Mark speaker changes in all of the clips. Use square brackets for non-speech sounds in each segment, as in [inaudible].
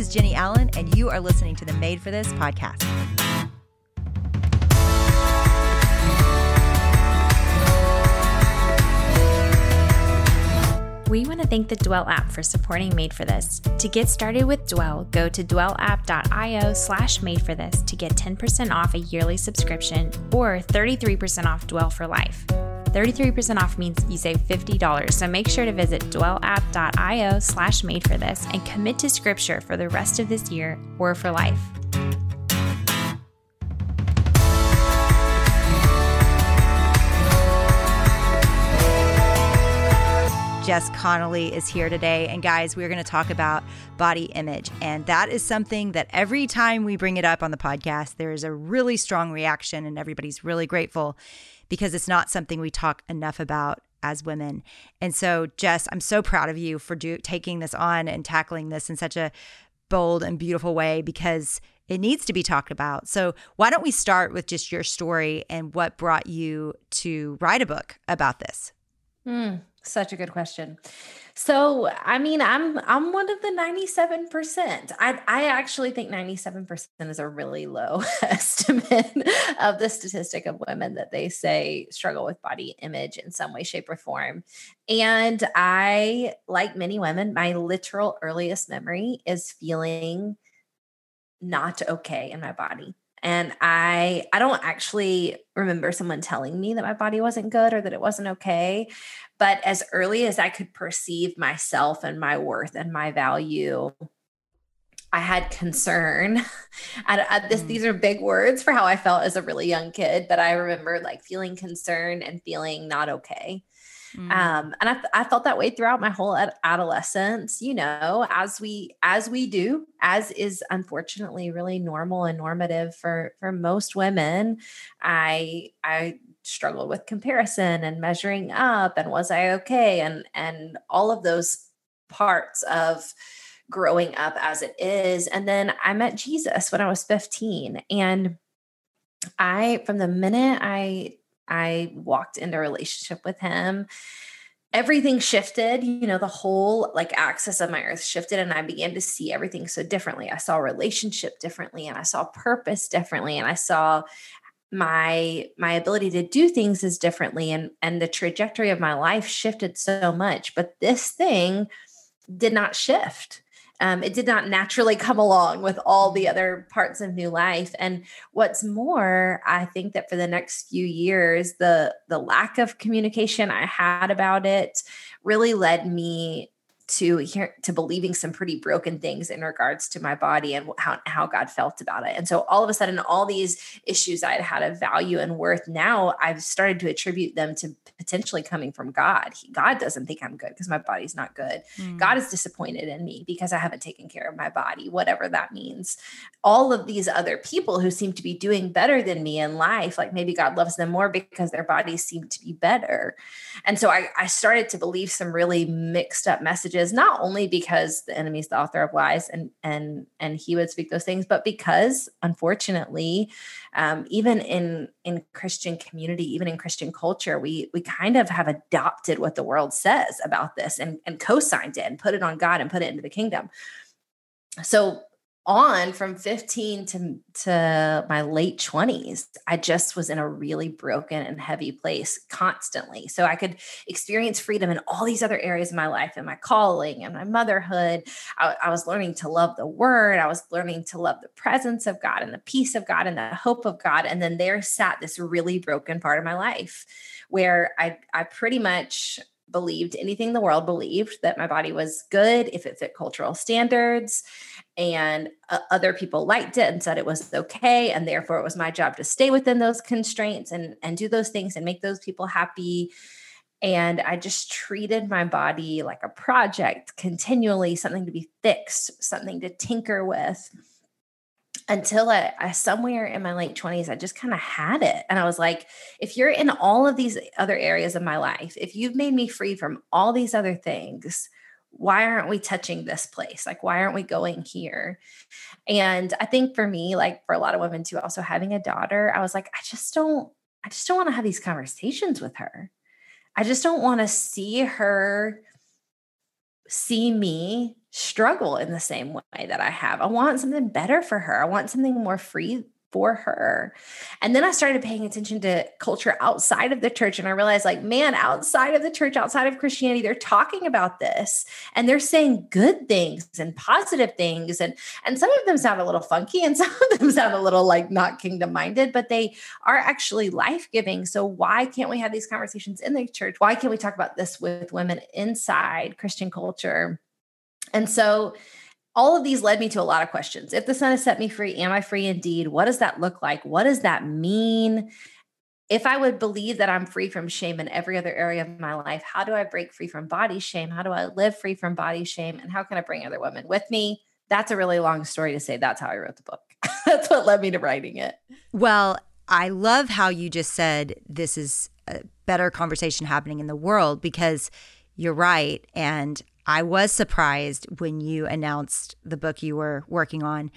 Speaker 1: is Jennie Allen, and you are listening to the Made for This podcast.
Speaker 2: We want to thank the Dwell app for supporting Made for This. To get started with Dwell, go to dwellapp.io slash made for this to get 10% off a yearly subscription or 33% off Dwell for life. 33% off means you save $50, so make sure to visit dwellapp.io slash made for this and commit to scripture for the rest of this year or for life.
Speaker 1: Jess Connolly is here today. And guys, we're going to talk about body image. And that is something that every time we bring it up on the podcast, there is a really strong reaction, and everybody's really grateful because it's not something we talk enough about as women. And so, Jess, I'm so proud of you for do, taking this on and tackling this in such a bold and beautiful way because it needs to be talked about. So, why don't we start with just your story and what brought you to write a book about this?
Speaker 3: Mm, such a good question. So, I mean, I'm I'm one of the 97%. I I actually think 97% is a really low [laughs] estimate of the statistic of women that they say struggle with body image in some way shape or form. And I like many women, my literal earliest memory is feeling not okay in my body and i i don't actually remember someone telling me that my body wasn't good or that it wasn't okay but as early as i could perceive myself and my worth and my value I had concern. [laughs] And uh, this, mm. these are big words for how I felt as a really young kid, but I remember like feeling concerned and feeling not okay. Mm. Um, and I, th- I felt that way throughout my whole ad- adolescence, you know, as we, as we do, as is unfortunately really normal and normative for, for most women. I, I struggled with comparison and measuring up and was I okay? And, and all of those parts of, growing up as it is. And then I met Jesus when I was 15. And I, from the minute I I walked into a relationship with him, everything shifted you know the whole like axis of my earth shifted and i began to see everything so differently. I saw relationship differently and i saw purpose differently and i saw my my ability to do things is differently and and the trajectory of my life shifted so much. But this thing did not shift um, it did not naturally come along with all the other parts of new life. And what's more i think that for the next few years the the lack of communication i had about it really led me to hear to believing some pretty broken things in regards to my body and how, how God felt about it. And so all of a sudden, all these issues I had had of value and worth, now I've started to attribute them to potentially coming from God. He, God doesn't think I'm good because my body's not good. Mm. God is disappointed in me because I haven't taken care of my body, whatever that means. All of these other people who seem to be doing better than me in life, like maybe God loves them more because their bodies seem to be better. And so I, I started to believe some really mixed up messages not only because the enemy is the author of lies and and and he would speak those things, but because unfortunately, um, even in in Christian community, even in Christian culture, we we kind of have adopted what the world says about this and and co-signed it and put it on God and put it into the kingdom. So on from 15 to to my late 20s i just was in a really broken and heavy place constantly. So i could experience freedom in all these other areas of my life and my calling and my motherhood. I, I was learning to love the word. I was learning to love the presence of god and the peace of god and the hope of god. And then there sat this really broken part of my life where i i pretty much believed anything the world believed that my body was good if it fit cultural standards and uh, other people liked it and said it was okay and therefore it was my job to stay within those constraints and and do those things and make those people happy. And i just treated my body like a project continually something to be fixed something to tinker with until I, I, somewhere in my late 20s i just kind of had it. And i was like if you're in all of these other areas of my life if you've made me free from all these other things why aren't we touching this place? Like why aren't we going here? And i think for me like for a lot of women too also having a daughter i was like i just don't i just don't want to have these conversations with her. I just don't want to see her see me struggle in the same way that I have. I want something better for her. I want something more free for her. And then I started paying attention to culture outside of the church. And I realized, like, man, outside of the church, outside of Christianity, they're talking about this and they're saying good things and positive things. And, and some of them sound a little funky and [laughs] some of them sound a little like not kingdom minded, but they are actually life giving. So why can't we have these conversations in the church? Why can't we talk about this with women inside Christian culture? And so, all of these led me to a lot of questions. If the Son has set me free, am I free indeed? What does that look like? What does that mean? If I would believe that I'm free from shame in every other area of my life, how do I break free from body shame? How do I live free from body shame? And how can I bring other women with me? That's a really long story to say. That's how I wrote the book. [laughs] that's what led me to writing it.
Speaker 1: Well, I love how you just said this is a better conversation happening in the world because you're right. And I was surprised when you announced the book you were working on.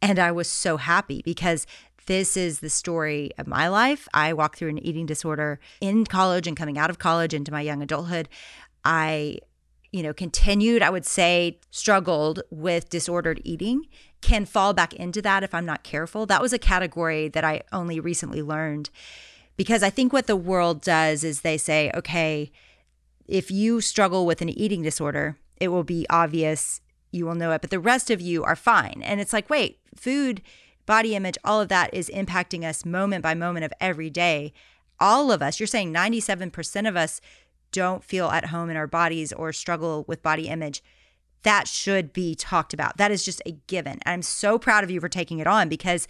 Speaker 1: And I was so happy because this is the story of my life. I walked through an eating disorder in college and coming out of college into my young adulthood. I, you know, continued, I would say, struggled with disordered eating, can fall back into that if I'm not careful. That was a category that I only recently learned because I think what the world does is they say, okay, if you struggle with an eating disorder, it will be obvious. You will know it, but the rest of you are fine. And it's like, wait, food, body image, all of that is impacting us moment by moment of every day. All of us, you're saying 97% of us don't feel at home in our bodies or struggle with body image. That should be talked about. That is just a given. And I'm so proud of you for taking it on because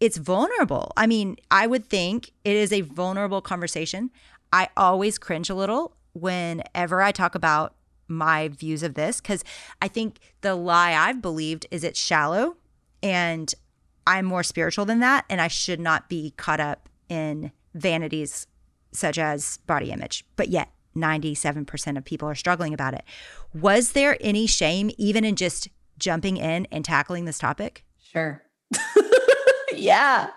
Speaker 1: it's vulnerable. I mean, I would think it is a vulnerable conversation. I always cringe a little whenever I talk about my views of this because I think the lie I've believed is it's shallow and I'm more spiritual than that. And I should not be caught up in vanities such as body image. But yet, 97% of people are struggling about it. Was there any shame even in just jumping in and tackling this topic?
Speaker 3: Sure. Yeah,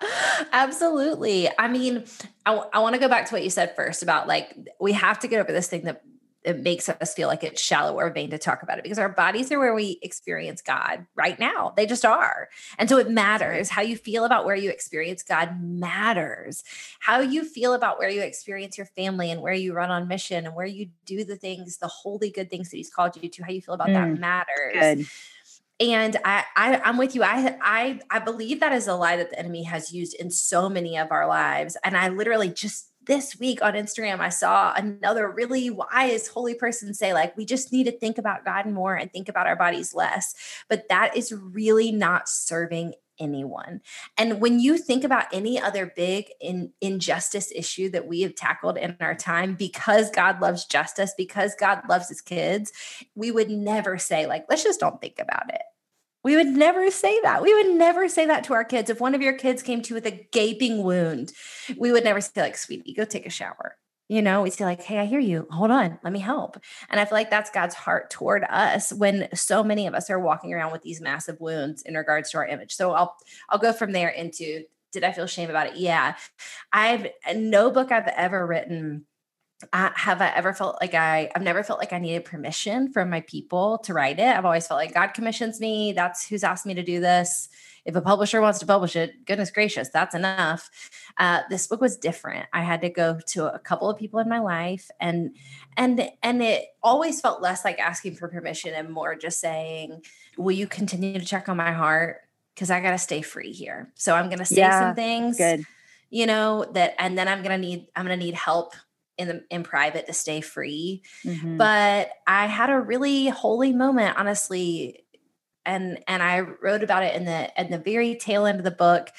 Speaker 3: absolutely. I mean, I, I want to go back to what you said first about like, we have to get over this thing that it makes us feel like it's shallow or vain to talk about it because our bodies are where we experience God right now. They just are. And so it matters. How you feel about where you experience God matters. How you feel about where you experience your family and where you run on mission and where you do the things, the holy good things that He's called you to, how you feel about mm, that matters. Good and I, I i'm with you I, I i believe that is a lie that the enemy has used in so many of our lives and i literally just this week on instagram i saw another really wise holy person say like we just need to think about god more and think about our bodies less but that is really not serving anyone. And when you think about any other big in, injustice issue that we have tackled in our time, because God loves justice, because God loves his kids, we would never say, like, let's just don't think about it. We would never say that. We would never say that to our kids. If one of your kids came to you with a gaping wound, we would never say, like, sweetie, go take a shower. You know, we say, like, hey, I hear you. Hold on, let me help. And I feel like that's God's heart toward us when so many of us are walking around with these massive wounds in regards to our image. So I'll I'll go from there into did I feel shame about it? Yeah. I've no book I've ever written uh, have I ever felt like I, I've never felt like I needed permission from my people to write it. I've always felt like God commissions me. That's who's asked me to do this. If a publisher wants to publish it, goodness gracious, that's enough. Uh, this book was different. I had to go to a couple of people in my life, and and and it always felt less like asking for permission and more just saying, "Will you continue to check on my heart? Because I got to stay free here. So I'm going to say yeah, some things, good. you know, that, and then I'm going to need I'm going to need help in the, in private to stay free. Mm-hmm. But I had a really holy moment, honestly, and and I wrote about it in the at the very tail end of the book.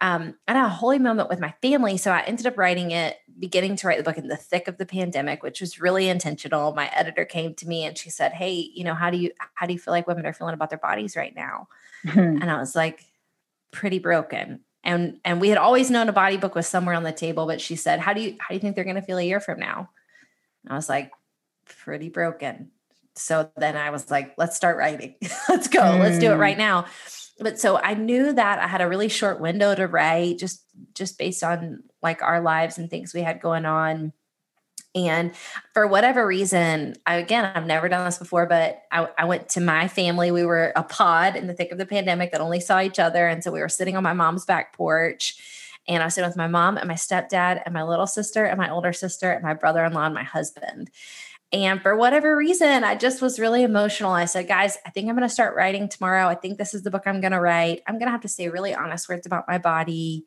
Speaker 3: Um, I had a holy moment with my family, so I ended up writing it, beginning to write the book in the thick of the pandemic, which was really intentional. My editor came to me and she said, "Hey, you know, how do you how do you feel like women are feeling about their bodies right now?" Mm-hmm. [laughs] And I was like, "Pretty broken." And and we had always known a body book was somewhere on the table but she said how do you how do you think they're going to feel a year from now? And i was like pretty broken. So then i was like let's start writing. [laughs] Let's go. Mm. let's do it right mm. now. But so i knew that i had a really short window to write just just based on like our lives and things we had going on And for whatever reason, I, again, I've never done this before, but I, I, went to my family. We were a pod in the thick of the pandemic that only saw each other. And so we were sitting on my mom's back porch. And I was sitting with my mom and my stepdad and my little sister and my older sister and my brother in law and my husband. And for whatever reason, I just was really emotional. I said, guys, I think I'm going to start writing tomorrow. I think this is the book I'm going to write. I'm going to have to say really honest words about my body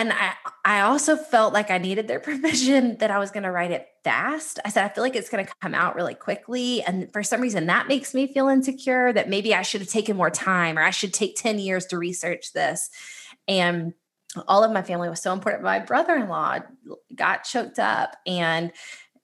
Speaker 3: and I, I also felt like I needed their [laughs] permission that I was going to write it fast. I said, I feel like it's going to come out really quickly. And for some reason, that makes me feel insecure that maybe I should have taken more time or I should take 10 years to research this. And all of my family was so important. My brother in law got choked up and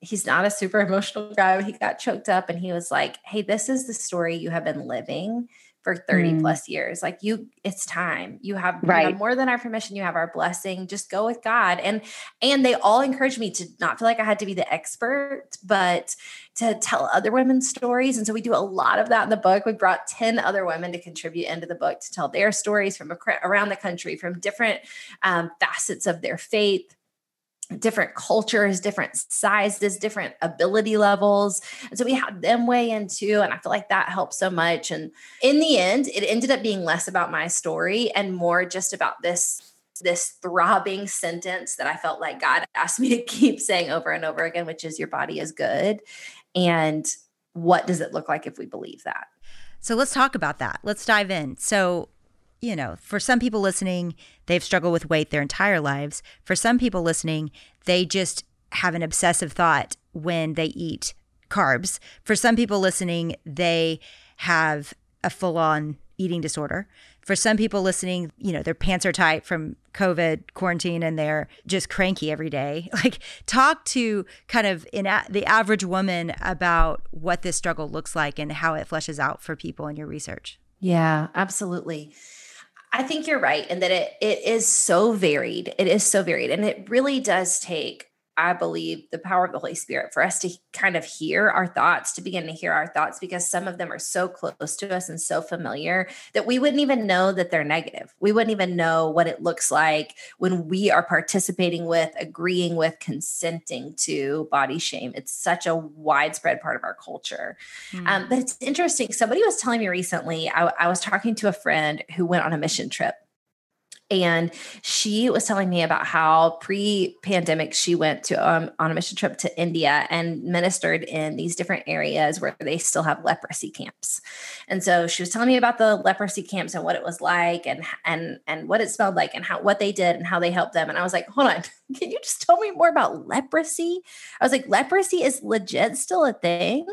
Speaker 3: he's not a super [laughs] emotional guy, but he got choked up and he was like, Hey, this is the story you have been living for 30 mm. plus years. Like you, it's time. You have, right. You have more than our permission. You have our blessing. Just go with God. And and they all encouraged me to not feel like I had to be the expert, but to tell other women's stories. And so we do a lot of that in the book. We brought 10 other women to contribute into the book to tell their stories from around the country, from different um, facets of their faith different cultures, different sizes, different ability levels. And so we had them weigh in too. And I feel like that helped so much. And in the end, it ended up being less about my story and more just about this this throbbing sentence that I felt like God [laughs] asked me to keep saying over and over again, which is your body is good. And what does it look like if we believe that?
Speaker 1: So let's talk about that. Let's dive in. So you know, for some people listening, they've struggled with weight their entire lives. For some people listening, they just have an obsessive thought when they eat carbs. For some people listening, they have a full on eating disorder. For some people listening, you know, their pants are tight from COVID quarantine and they're just cranky every day. [laughs] Like, talk to kind of in a- the average woman about what this struggle looks like and how it fleshes out for people in your research.
Speaker 3: Yeah, absolutely. I think you're right and that it it is so varied. It is so varied and it really does take I believe the power of the Holy Spirit for us to kind of hear our thoughts, to begin to hear our thoughts, because some of them are so close to us and so familiar that we wouldn't even know that they're negative. We wouldn't even know what it looks like when we are participating with, agreeing with, consenting to body shame. It's such a widespread part of our culture. Mm. Um, but it's interesting. Somebody was telling me recently, I, I was talking to a friend who went on a mission trip and she was telling me about how pre-pandemic she went to um, on a mission trip to India and ministered in these different areas where they still have leprosy camps. And so she was telling me about the leprosy camps and what it was like and and and what it smelled like and how what they did and how they helped them. And I was like, hold on, [laughs] can you just tell me more about leprosy? I was like, leprosy is legit still a thing.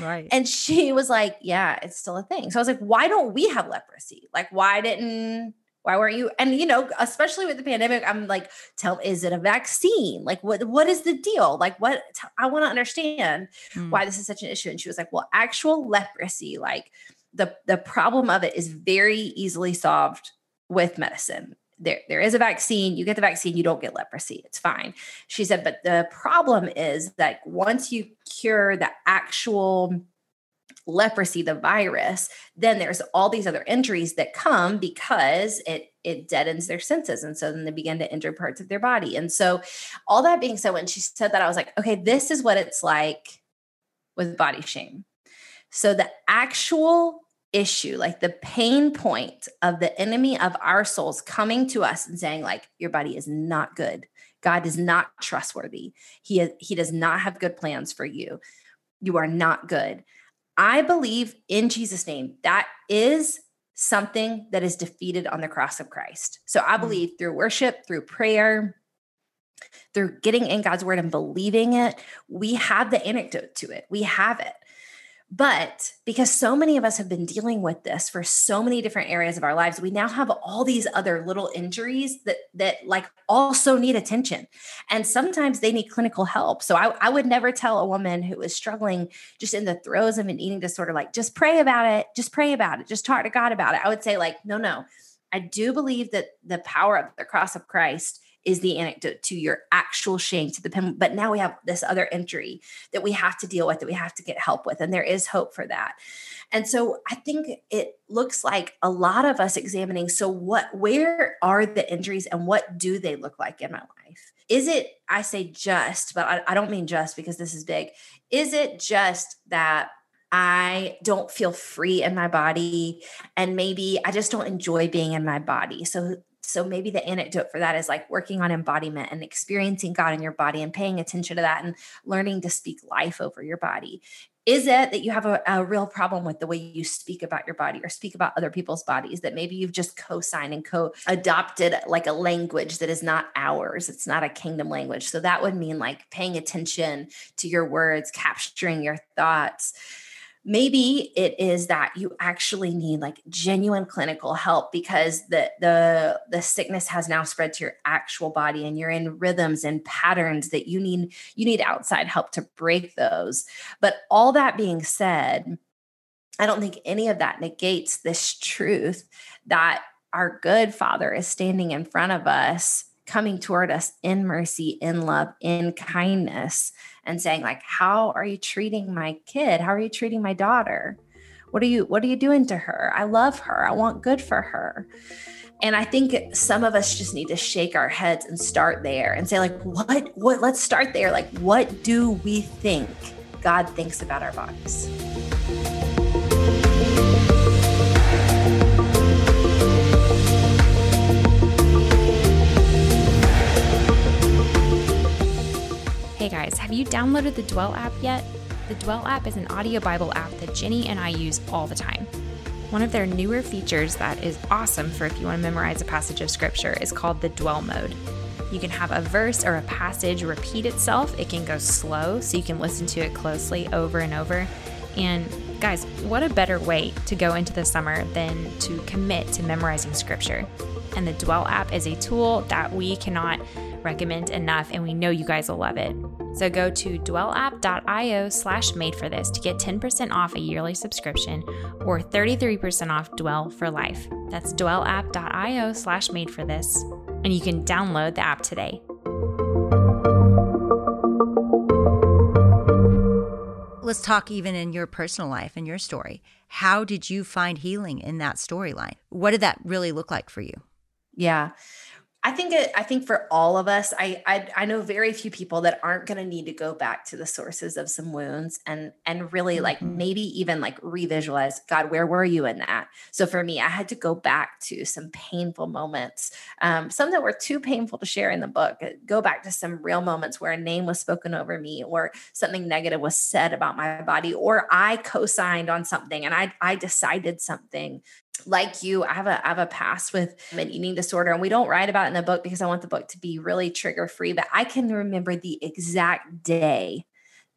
Speaker 1: Right.
Speaker 3: And she was like, Yeah, it's still a thing. So I was like, Why don't we have leprosy? Like, why didn't why weren't you? And you know, especially with the pandemic, I'm like, tell, is it a vaccine? Like, what what is the deal? Like, what I want to understand mm. why this is such an issue. And she was like, well, actual leprosy, like the the problem of it is very easily solved with medicine. There, there is a vaccine. You get the vaccine, you don't get leprosy. It's fine. She said, but the problem is that once you cure the actual leprosy, the virus, then there's all these other injuries that come because it it deadens their senses. And so then they begin to injure parts of their body. And so all that being said, when she said that, I was like, okay, this is what it's like with body shame. So the actual issue, like the pain point of the enemy of our souls coming to us and saying, like, your body is not good. God is not trustworthy. He, he does not have good plans for you. You are not good. I believe in Jesus' name that is something that is defeated on the cross of Christ. So I mm. believe through worship, through prayer, through getting in God's word and believing it, we have the antidote to it. We have it. But because so many of us have been dealing with this for so many different areas of our lives, we now have all these other little injuries that that like also need attention. And sometimes they need clinical help. So I, I would never tell a woman who is struggling just in the throes of an eating disorder, like just pray about it, just pray about it, just talk to God about it. I would say, like, no, no. I do believe that the power of the cross of Christ is the anecdote to your actual shame to the pen. But now we have this other entry that we have to deal with, that we have to get help with. And there is hope for that. And so I think it looks like a lot of us examining so what where are the injuries and what do they look like in my life? is it, I say just, but I, I don't mean just because this is big. Is it just that I don't feel free in my body and maybe I just don't enjoy being in my body. So so maybe the anecdote for that is like working on embodiment and experiencing God in your body and paying attention to that and learning to speak life over your body. Is it that you have a, a, real problem with the way you speak about your body or speak about other people's bodies? That maybe you've just co signed and co adopted like a language that is not ours? It's not a kingdom language. So that would mean like paying attention to your words, capturing your thoughts maybe it is that you actually need like genuine clinical help because the the the sickness has now spread to your actual body and you're in rhythms and patterns that you need you need outside help to break those. But all that being said i don't think any of that negates this truth that our good father is standing in front of us coming toward us in mercy, in love, in kindness, and saying, like, how are you treating my kid? How are you treating my daughter? What are you what are you doing to her? I love her. I want good for her. And I think some of us just need to shake our heads and start there and say, like, what, what, let's start there. Like, what do we think God thinks about our bodies?
Speaker 2: Hey guys, have you downloaded the Dwell app yet? The Dwell app is an audio Bible app that Jennie and I use all the time. One of their newer features that is awesome for if you want to memorize a passage of scripture is called the Dwell mode. You can have a verse or a passage repeat itself. It can go slow so you can listen to it closely over and over. And guys, what a better way to go into the summer than to commit to memorizing scripture? And the Dwell app is a tool that we cannot recommend enough, and we know you guys will love it. So go to dwellapp.io slash made for this to get 10% off a yearly subscription or 33% off Dwell for life. That's dwellapp.io slash made for this, and you can download the app today.
Speaker 1: Let's talk even in your personal life and your story. How did you find healing in that storyline? What did that really look like for you?
Speaker 3: Yeah. I think it, I think for all of us, I, I I know very few people that aren't going to need to go back to the sources of some wounds and and really like mm-hmm. maybe even like revisualize God, where were you in that? So for me, I had to go back to some painful moments, um, some that were too painful to share in the book. Uh, go back to some real moments where a name was spoken over me, or something negative was said about my body, or I co-signed on something and I I decided something like you, I have a I have a past with an eating disorder, and we don't write about it in the book because I want the book to be really trigger free. But I can remember the exact day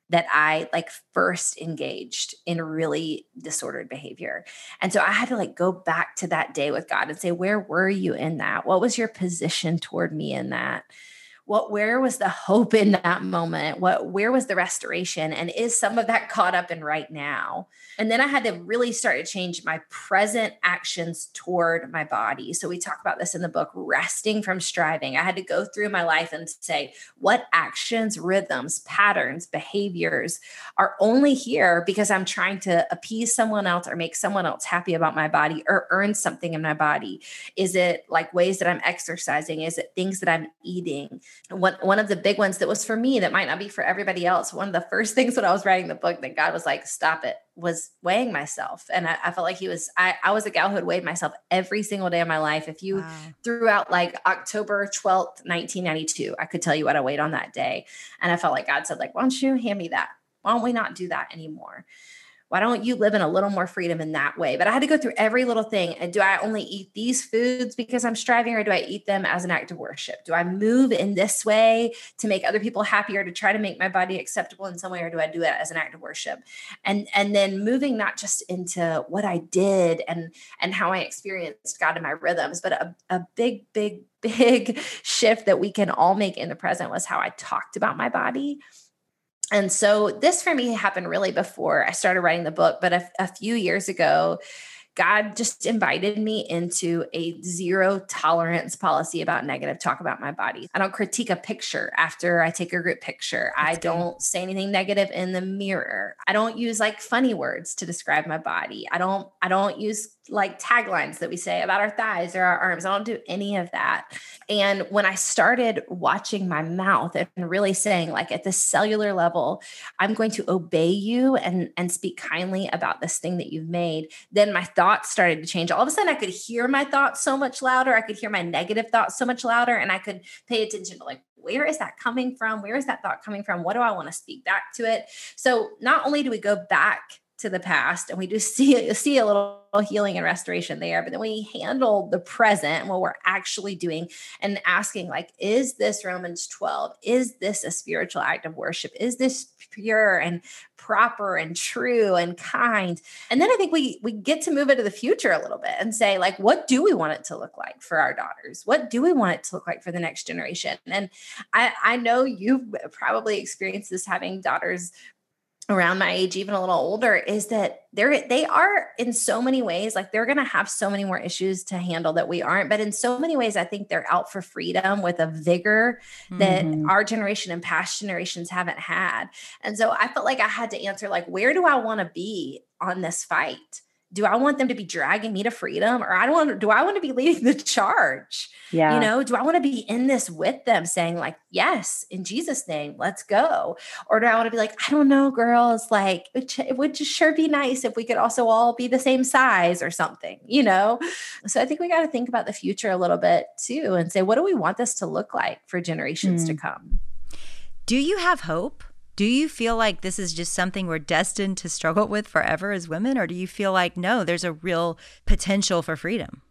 Speaker 3: that I like first engaged in really disordered behavior. And so I had to like go back to that day with God and say, where were you in that? What was your position toward me in that? What where was the hope in that moment? What where was the restoration? And is some of that caught up in right now? And then i had to really start to change my present actions toward my body. So we talk about this in the book resting from striving. I had to go through my life and say what actions rhythms patterns behaviors are only here because i'm trying to appease someone else or make someone else happy about my body or earn something in my body? Is it like ways that i'm exercising? Is it things that i'm eating one one of the big ones that was for me that might not be for everybody else. One of the first [laughs] things when I was writing the book that God was like, "Stop it," was weighing myself, and I, I felt like He was. I, I was a gal who had weighed myself every single day of my life. If you wow. threw out like October twelfth, nineteen ninety two, I could tell you what I weighed on that day, and I felt like God said, "Like, why don't you hand me that? Why don't we not do that anymore?" Why don't you live in a little more freedom in that way? But I had to go through every little thing. And do I only eat these foods because I'm striving, or do I eat them as an act of worship? Do I move in this way to make other people happier, to try to make my body acceptable in some way, or do I do it as an act of worship? And and then moving not just into what I did and and how I experienced God in my rhythms, but a, a big, big, [laughs] big shift that we can all make in the present was how I talked about my body and so this for me happened really before I started writing the book, but a, a few years ago, God just invited me into a zero tolerance policy about negative talk about my body. I don't critique a picture after I take a group picture. That's I don't say anything negative in the mirror. I don't use like funny words to describe my body. I don't I don't use like taglines that we say about our thighs or our arms. I don't do any of that. And when I started watching my mouth and really saying, like at the cellular level, I'm going to obey you and, and speak kindly about this thing that you've made, then my thoughts started to change. All of a sudden, I could hear my thoughts so much louder. I could hear my negative thoughts so much louder. And I could pay attention to like, where is that coming from? Where is that thought coming from? What do I want to speak back to it? So not only do we go back to the past and we do [laughs] see see a little healing and restoration there. But then we handle the present what we're actually doing and asking like is this romans 12 is this a spiritual act of worship? Is this pure and proper and true and kind? And then i think we we get to move into the future a little bit and say like what do we want it to look like for our daughters? What do we want it to look like for the next generation? And i i know you've probably experienced this having daughters around my age even a little older is that they're they are in so many ways like they're going to have so many more issues to handle that we aren't but in so many ways i think they're out for freedom with a vigor that mm-hmm. our generation and past generations haven't had and so i felt like i had to answer like where do i want to be on this fight do I want them to be dragging me to freedom or I don't want do I want to be leading the charge? Yeah. You know, do I want to be in this with them saying like, yes, in Jesus name, let's go? Or do I want to be like, I don't know, girls, like it would just sure be nice if we could also all be the same size or something, you know? So I think we got to think about the future a little bit too and say, what do we want this to look like for generations mm. to come?
Speaker 1: Do you have hope? Do you feel like this is just something we're destined to struggle with forever as women? Or do you feel like, no, there's a real potential for freedom?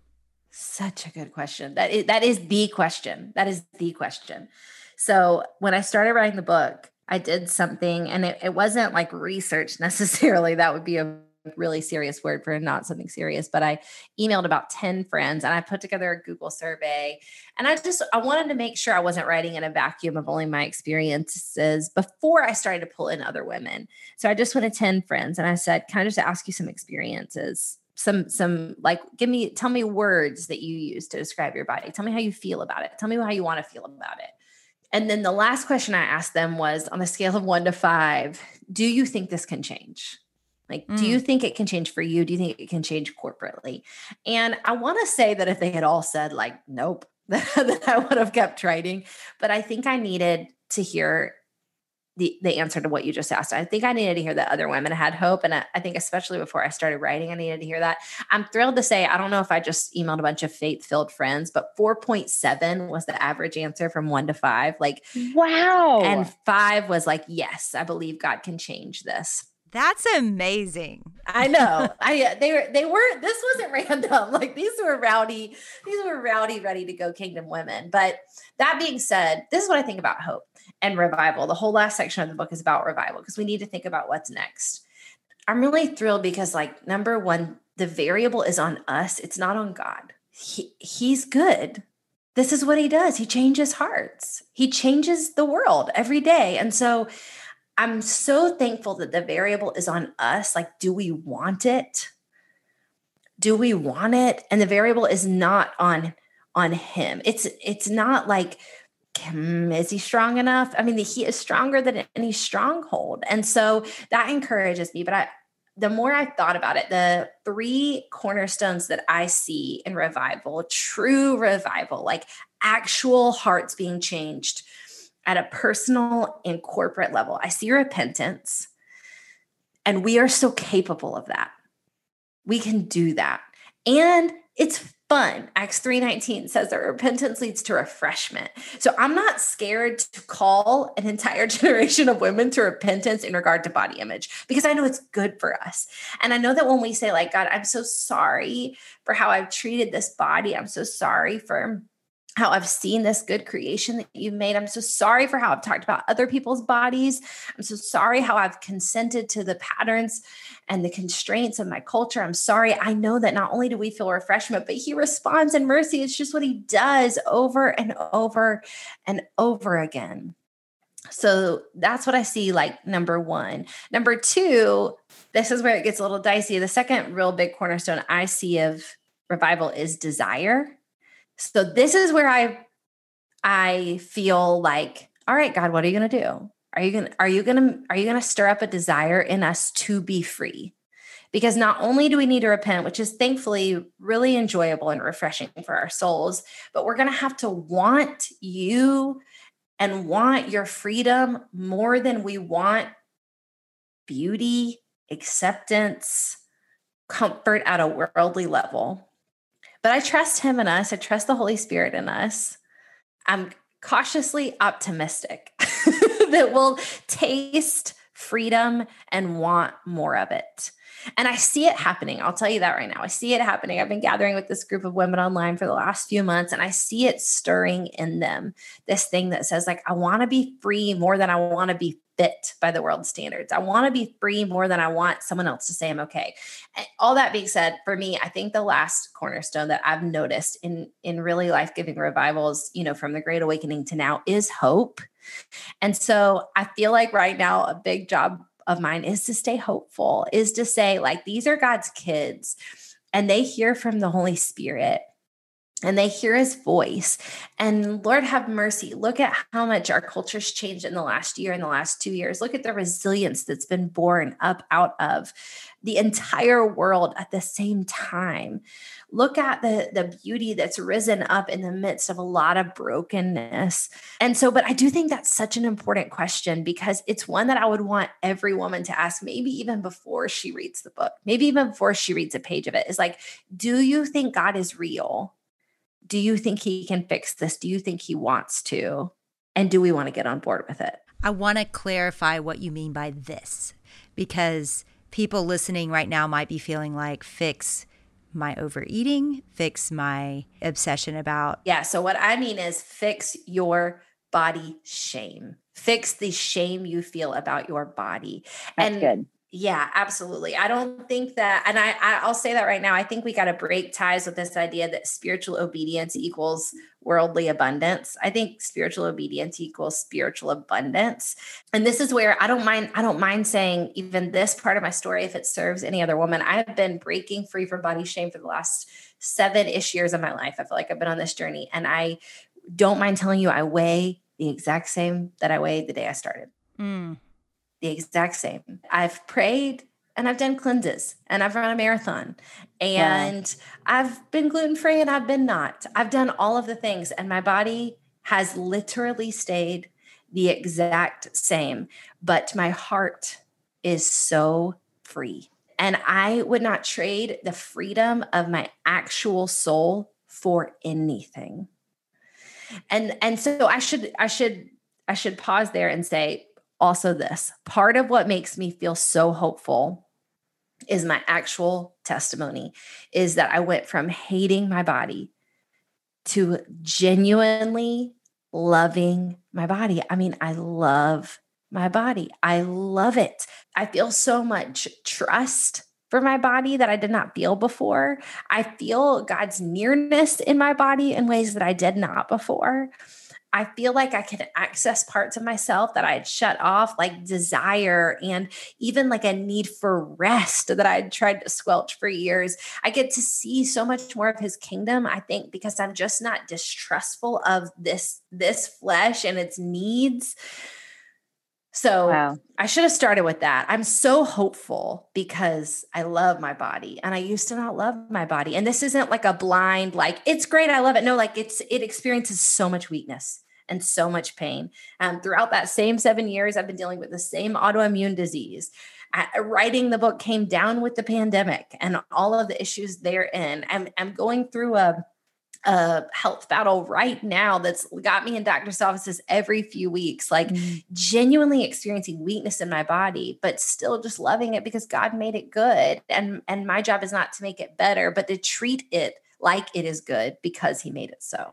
Speaker 3: Such a good question. That is, that is the question. That is the question. So when I started writing the book, I did something and it, it wasn't like research [laughs] necessarily. That would be a really serious word for not something serious, but I emailed about 10 friends and I put together a Google survey. And I just I wanted to make sure I wasn't writing in a vacuum of only my experiences before I started to pull in other women. So I just went to 10 friends and I said, "Can I just ask you some experiences?" Some some like give me tell me words that you use to describe your body. Tell me how you feel about it. Tell me how you want to feel about it. And then the last question I asked them was on a scale of 1 to 5, do you think this can change? Like, mm. do you mm. think it can change for you? Do you think it can change corporately? And I want to say that if they had all said, like, nope, [laughs] that I would have kept writing. But I think I needed to hear the, the answer to what you just asked. I think I needed to hear that other women had hope. And I, I, think, especially before I started writing, I needed to hear that. I'm thrilled to say, I don't know if I just emailed a bunch of faith filled friends, but 4.7 was the average answer from one to five. Like,
Speaker 4: wow.
Speaker 3: And five was like, yes, I believe God can change this.
Speaker 1: That's amazing.
Speaker 3: I know. I uh, they were they were this wasn't [laughs] random. Like these were rowdy, these were rowdy, ready to go kingdom women. But that being said, this is what I think about hope and revival. The whole last section of the book is about revival because we need to think about what's next. I'm really thrilled because like number one, the variable is on us, it's not on God. He, he's good. This is what he does. He changes hearts. He changes the world every day. And so I'm so thankful that the variable is on us. Like, do we want it? Do we want it? And the variable is not on on him. It's it's not like is he strong enough? I mean, he is stronger than any stronghold. And so that encourages me. But I the more I thought about it, the three cornerstones that I see in revival, true revival, like actual hearts being changed, at a personal and corporate level. I see repentance, and we are so capable of that. We can do that. And it's fun. Acts 3:19 says that repentance leads to refreshment. So I'm not scared to call an entire [laughs] generation of women to repentance in regard to body image because I know it's good for us. And I know that when we say like God, I'm so sorry for how I've treated this body. I'm so sorry for how I've seen this good creation that you've made. I'm so sorry for how I've talked about other people's bodies. I'm so sorry how I've consented to the patterns and the constraints of my culture. I'm sorry. I know that not only do we feel refreshment, but He responds in mercy. It's just what He does over and over and over again. So that's what I see like number one. Number two, this is where it gets a little dicey. The second real big cornerstone I see of revival is desire so this is where I I feel like, all right, God, what are you going to do? Are you going to are you going to are you going to stir up a desire in us to be free? Because not only do we need to repent, which is thankfully really enjoyable and refreshing for our souls, but we're going to have to want you and want your freedom more than we want beauty, acceptance, comfort at a worldly level. But I trust Him in us, I trust the Holy Spirit in us. I'm cautiously optimistic [laughs] that we'll taste freedom and want more of it. And I see it happening. I'll tell you that right now. I see it happening. I've been gathering with this group of women online for the last few months and I see it stirring in them. This thing that says, like, I want to be free more than I want to be fit by the world standards. I want to be free more than I want someone else to say I'm okay. All that being said, for me, I think the last cornerstone that I've noticed in in really life-giving revivals, you know, from the great awakening to now is hope. And so I feel like right now a big job of mine is to stay hopeful, is to say like these are God's kids and they hear from the Holy Spirit and they hear his voice. And Lord have mercy. Look at how much our culture's changed in the last year, in the last two years. Look at the resilience that's been born up out of the entire world at the same time. Look at the, the beauty that's risen up in the midst of a lot of brokenness. And so, but I do think that's such an important question because it's one that I would want every woman to ask, maybe even before she reads the book, maybe even before she reads a page of it, is like, do you think God is real? Do you think he can fix this? Do you think he wants to? And do we want to get on board with it?
Speaker 1: I want to clarify what you mean by this because people listening right now might be feeling like fix my overeating, fix my obsession about.
Speaker 3: Yeah. So, what I mean is fix your body shame, fix the shame you feel about your body.
Speaker 4: That's and good.
Speaker 3: Yeah, absolutely. I don't think that, and I, I will say that right now. I think we got to break ties with this idea that spiritual obedience equals worldly abundance. I think spiritual obedience equals spiritual abundance, and this is where I don't mind. I don't mind saying even this part of my story if it serves any other woman. I have been breaking free from body shame for the last seven ish years of my life. I feel like I've been on this journey, and I don't mind telling you I weigh the exact same that I weighed the day I started. Mm the exact same. I've prayed and I've done cleanses and I've run a marathon and I've been gluten free and I've been not. I've done all of the things and my body has literally stayed the exact same, but my heart is so free. And I would not trade the freedom of my actual soul for anything. And and so I should I should I should pause there and say also this part of what makes me feel so hopeful is my actual testimony is that I went from hating my body to genuinely loving my body. I mean, I love my body. I love it. I feel so much trust for my body that I did not feel before. I feel God's nearness in my body in ways that I did not before. I feel like I can access parts of myself that I had shut off, like desire and even like a need for rest that I had tried to squelch for years. I get to see so much more of his kingdom, I think, because I'm just not distrustful of this, this flesh and its needs. So wow. I should have started with that. I'm so hopeful because I love my body and I used to not love my body. And this isn't like a blind, like, it's great. I love it. No, like it's, it experiences so much weakness and so much pain. Um, throughout that same seven years, I've been dealing with the same autoimmune disease. I, writing the book came down with the pandemic and all of the issues therein. I'm, I'm going through a a health battle right now that's got me in doctor's offices every few weeks, like mm. genuinely experiencing weakness in my body, but still just loving it because God made it good. And and my job is not to make it better, but to treat it like it is good because he made it so.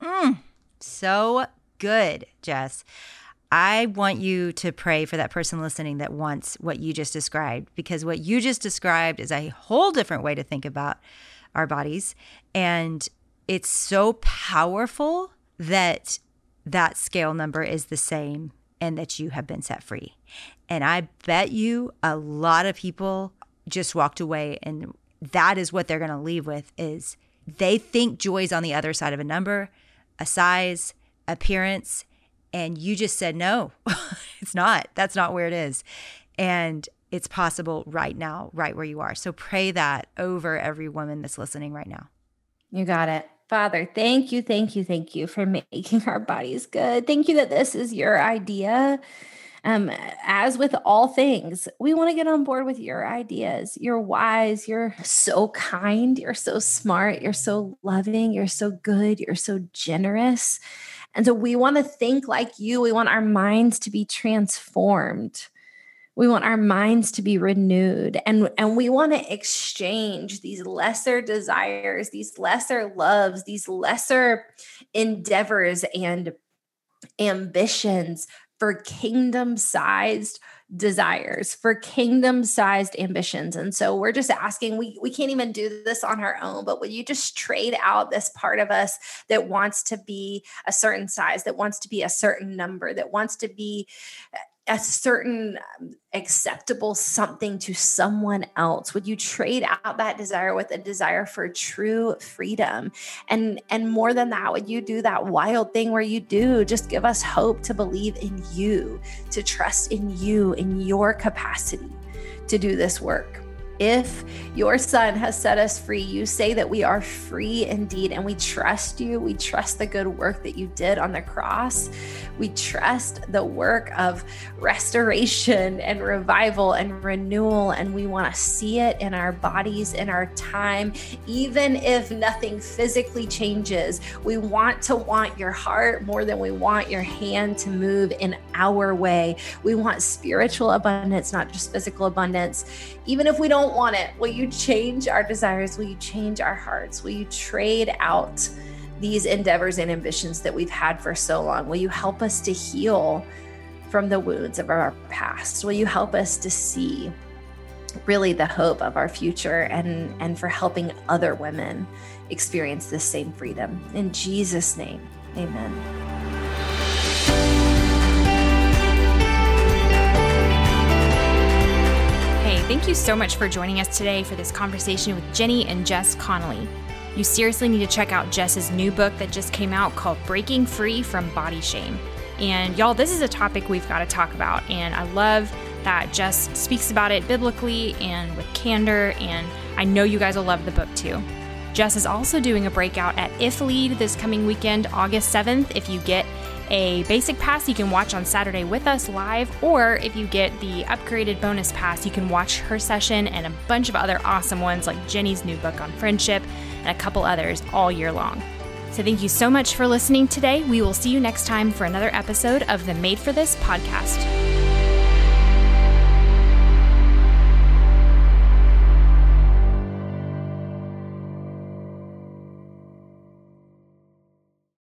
Speaker 1: Mm. So good, Jess. I want you to pray for that person listening that wants what you just described, because what you just described is a whole different way to think about our bodies. And it's so powerful that that scale number is the same and that you have been set free. And I bet you a lot of people just walked away and that is what they're going to leave with is they think joy's on the other side of a number a size, appearance, and you just said, no, [laughs] it's not. That's not where it is. And it's possible right now, right where you are. So pray that over every woman that's listening right now.
Speaker 3: You got it. Father, thank you, thank you, thank you for [laughs] making our bodies good. Thank you that this is your idea. Um, as with all things, we want to get on board with your ideas. You're wise, you're so kind, you're so smart, you're so loving, you're so good, you're so generous. And so we want to think like you. We want our minds to be transformed. We want our minds to be renewed and, and we want to exchange these lesser desires, these lesser loves, these lesser endeavors and ambitions for kingdom sized desires for kingdom sized ambitions. And so we're just asking we we can't even do this on our own but will you just trade out this part of us that wants to be a certain size that wants to be a certain number that wants to be a certain um, acceptable something to someone else? Would you trade out that desire with a desire for true freedom? And and more than that would you do that wild thing where you do just give us hope to believe in you to trust in you in your capacity to do this work if your son has set us free, you say that we are free indeed, and we trust you. We trust the good work that you did on the cross. We trust the work of restoration and revival and renewal, and we want to see it in our bodies, in our time, even if nothing physically changes. We want to want your heart more than we want your hand to move in our way. We want spiritual abundance, not just physical abundance. Even if we don't want it, will you change our desires? Will you change our hearts? Will you trade out these endeavors and ambitions that we've had for so long? Will you help us to heal from the wounds of our past? Will you help us to see really the hope of our future and, and for helping other women experience this same freedom? In Jesus' name, amen.
Speaker 2: Thank you so much for joining us today for this conversation with Jennie and Jess Connolly. You seriously need to check out Jess's new book that just came out called Breaking Free from Body Shame. And y'all, this is a topic we've got to talk about. And I love that Jess speaks about it biblically and with candor. And I know you guys will love the book too. Jess is also doing a breakout at If Lead this coming weekend, August 7th. If you get a basic pass you can watch on Saturday with us live, or if you get the upgraded bonus pass, you can watch her session and a bunch of other awesome ones like Jennie's new book on friendship and a couple others all year long. So, thank you so much for listening today. We will see you next time for another episode of the Made for This podcast.